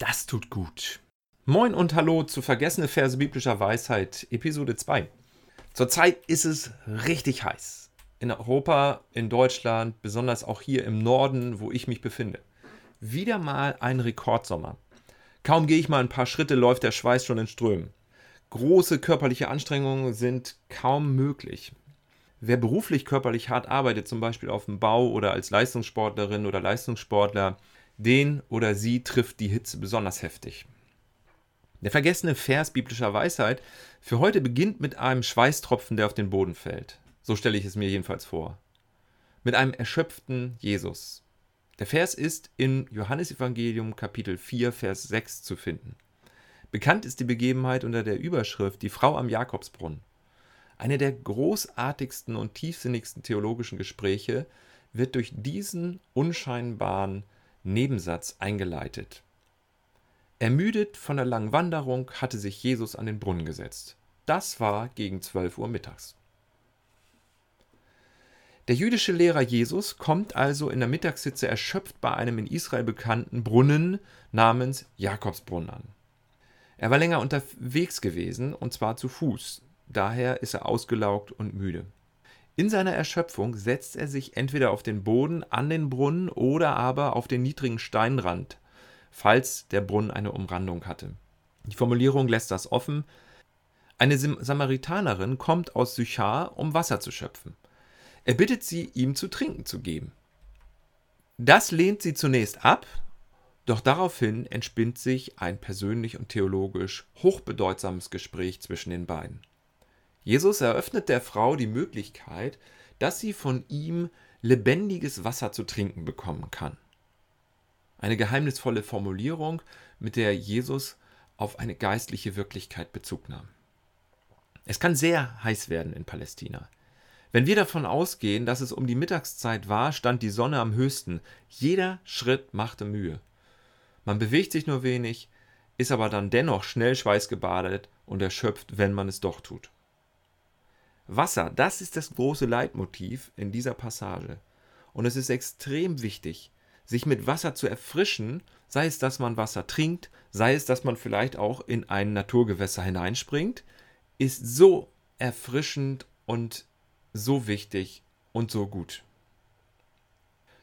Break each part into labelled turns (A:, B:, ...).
A: Das tut gut. Moin und hallo zu Vergessene Verse biblischer Weisheit, Episode 2. Zurzeit ist es richtig heiß. In Europa, in Deutschland, besonders auch hier im Norden, wo ich mich befinde. Wieder mal ein Rekordsommer. Kaum gehe ich mal ein paar Schritte, läuft der Schweiß schon in Strömen. Große körperliche Anstrengungen sind kaum möglich. Wer beruflich körperlich hart arbeitet, zum Beispiel auf dem Bau oder als Leistungssportlerin oder Leistungssportler, den oder sie trifft die Hitze besonders heftig. Der vergessene Vers biblischer Weisheit für heute beginnt mit einem Schweißtropfen, der auf den Boden fällt. So stelle ich es mir jedenfalls vor. Mit einem erschöpften Jesus. Der Vers ist in Johannesevangelium Kapitel 4, Vers 6 zu finden. Bekannt ist die Begebenheit unter der Überschrift Die Frau am Jakobsbrunnen. Eine der großartigsten und tiefsinnigsten theologischen Gespräche wird durch diesen unscheinbaren Nebensatz eingeleitet. Ermüdet von der langen Wanderung hatte sich Jesus an den Brunnen gesetzt. Das war gegen 12 Uhr mittags. Der jüdische Lehrer Jesus kommt also in der Mittagssitze erschöpft bei einem in Israel bekannten Brunnen namens Jakobsbrunnen an. Er war länger unterwegs gewesen, und zwar zu Fuß. Daher ist er ausgelaugt und müde. In seiner Erschöpfung setzt er sich entweder auf den Boden an den Brunnen oder aber auf den niedrigen Steinrand, falls der Brunnen eine Umrandung hatte. Die Formulierung lässt das offen. Eine Samaritanerin kommt aus Sychar, um Wasser zu schöpfen. Er bittet sie, ihm zu trinken zu geben. Das lehnt sie zunächst ab, doch daraufhin entspinnt sich ein persönlich und theologisch hochbedeutsames Gespräch zwischen den beiden. Jesus eröffnet der Frau die Möglichkeit, dass sie von ihm lebendiges Wasser zu trinken bekommen kann. Eine geheimnisvolle Formulierung, mit der Jesus auf eine geistliche Wirklichkeit Bezug nahm. Es kann sehr heiß werden in Palästina. Wenn wir davon ausgehen, dass es um die Mittagszeit war, stand die Sonne am höchsten. Jeder Schritt machte Mühe. Man bewegt sich nur wenig, ist aber dann dennoch schnell schweißgebadet und erschöpft, wenn man es doch tut. Wasser, das ist das große Leitmotiv in dieser Passage. Und es ist extrem wichtig, sich mit Wasser zu erfrischen, sei es, dass man Wasser trinkt, sei es, dass man vielleicht auch in ein Naturgewässer hineinspringt, ist so erfrischend und so wichtig und so gut.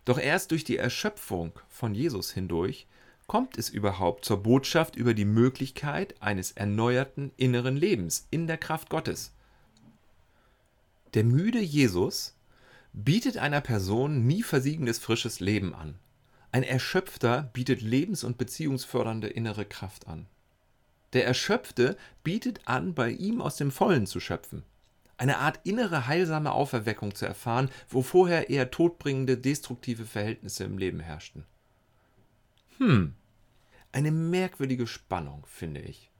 A: Doch erst durch die Erschöpfung von Jesus hindurch kommt es überhaupt zur Botschaft über die Möglichkeit eines erneuerten inneren Lebens in der Kraft Gottes. Der müde Jesus bietet einer Person nie versiegendes frisches Leben an. Ein Erschöpfter bietet lebens- und beziehungsfördernde innere Kraft an. Der Erschöpfte bietet an, bei ihm aus dem Vollen zu schöpfen. Eine Art innere heilsame Auferweckung zu erfahren, wo vorher eher todbringende, destruktive Verhältnisse im Leben herrschten. Hm, eine merkwürdige Spannung, finde ich.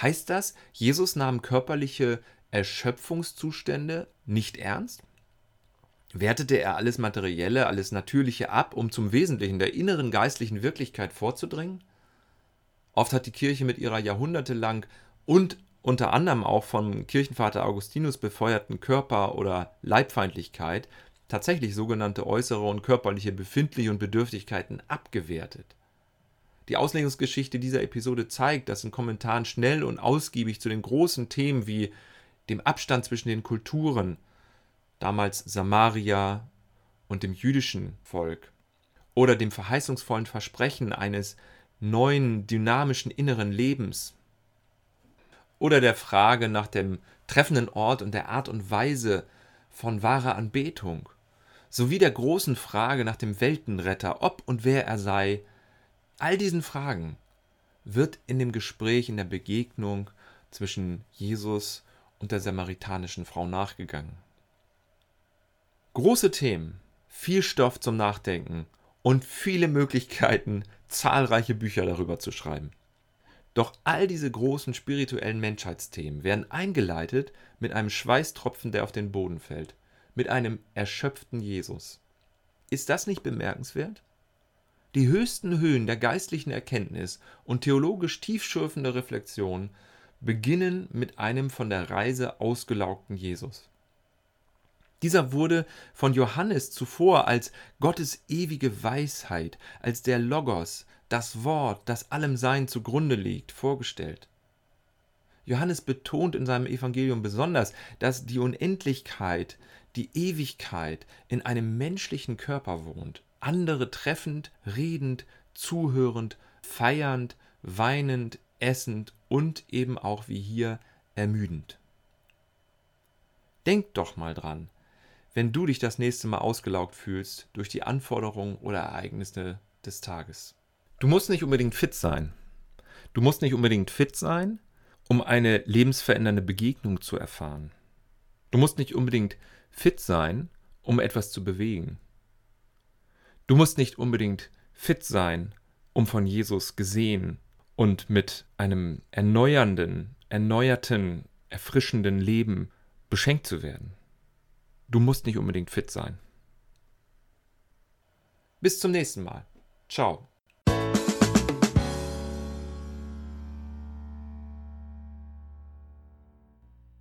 A: Heißt das, Jesus nahm körperliche Erschöpfungszustände nicht ernst? Wertete er alles Materielle, alles Natürliche ab, um zum Wesentlichen der inneren geistlichen Wirklichkeit vorzudringen? Oft hat die Kirche mit ihrer jahrhundertelang und unter anderem auch vom Kirchenvater Augustinus befeuerten Körper- oder Leibfeindlichkeit tatsächlich sogenannte äußere und körperliche Befindliche und Bedürftigkeiten abgewertet. Die Auslegungsgeschichte dieser Episode zeigt, dass in Kommentaren schnell und ausgiebig zu den großen Themen wie dem Abstand zwischen den Kulturen, damals Samaria und dem jüdischen Volk, oder dem verheißungsvollen Versprechen eines neuen, dynamischen inneren Lebens, oder der Frage nach dem treffenden Ort und der Art und Weise von wahrer Anbetung, sowie der großen Frage nach dem Weltenretter, ob und wer er sei, all diesen Fragen wird in dem Gespräch, in der Begegnung zwischen Jesus und der samaritanischen Frau nachgegangen. Große Themen, viel Stoff zum Nachdenken und viele Möglichkeiten, zahlreiche Bücher darüber zu schreiben. Doch all diese großen spirituellen Menschheitsthemen werden eingeleitet mit einem Schweißtropfen, der auf den Boden fällt, mit einem erschöpften Jesus. Ist das nicht bemerkenswert? Die höchsten Höhen der geistlichen Erkenntnis und theologisch tiefschürfende Reflexion beginnen mit einem von der Reise ausgelaugten Jesus. Dieser wurde von Johannes zuvor als Gottes ewige Weisheit, als der Logos das Wort, das allem Sein zugrunde liegt, vorgestellt. Johannes betont in seinem Evangelium besonders, dass die Unendlichkeit, die Ewigkeit in einem menschlichen Körper wohnt, andere treffend, redend, zuhörend, feiernd, weinend, essend und eben auch wie hier ermüdend. Denk doch mal dran, wenn du dich das nächste Mal ausgelaugt fühlst durch die Anforderungen oder Ereignisse des Tages. Du musst nicht unbedingt fit sein. Du musst nicht unbedingt fit sein, um eine lebensverändernde Begegnung zu erfahren. Du musst nicht unbedingt fit sein, um etwas zu bewegen. Du musst nicht unbedingt fit sein, um von Jesus gesehen und mit einem erneuernden, erneuerten, erfrischenden Leben beschenkt zu werden. Du musst nicht unbedingt fit sein. Bis zum nächsten Mal. Ciao.